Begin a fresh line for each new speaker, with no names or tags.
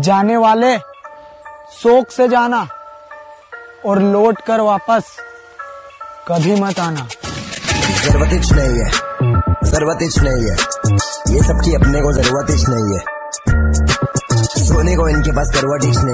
जाने वाले शोक से जाना और लौट कर वापस कभी मत आना।
ज़रूरत नहीं है। ज़रूरत नहीं है। ये सबकी अपने को ज़रूरत नहीं है। सोने को इनके पास करवट नहीं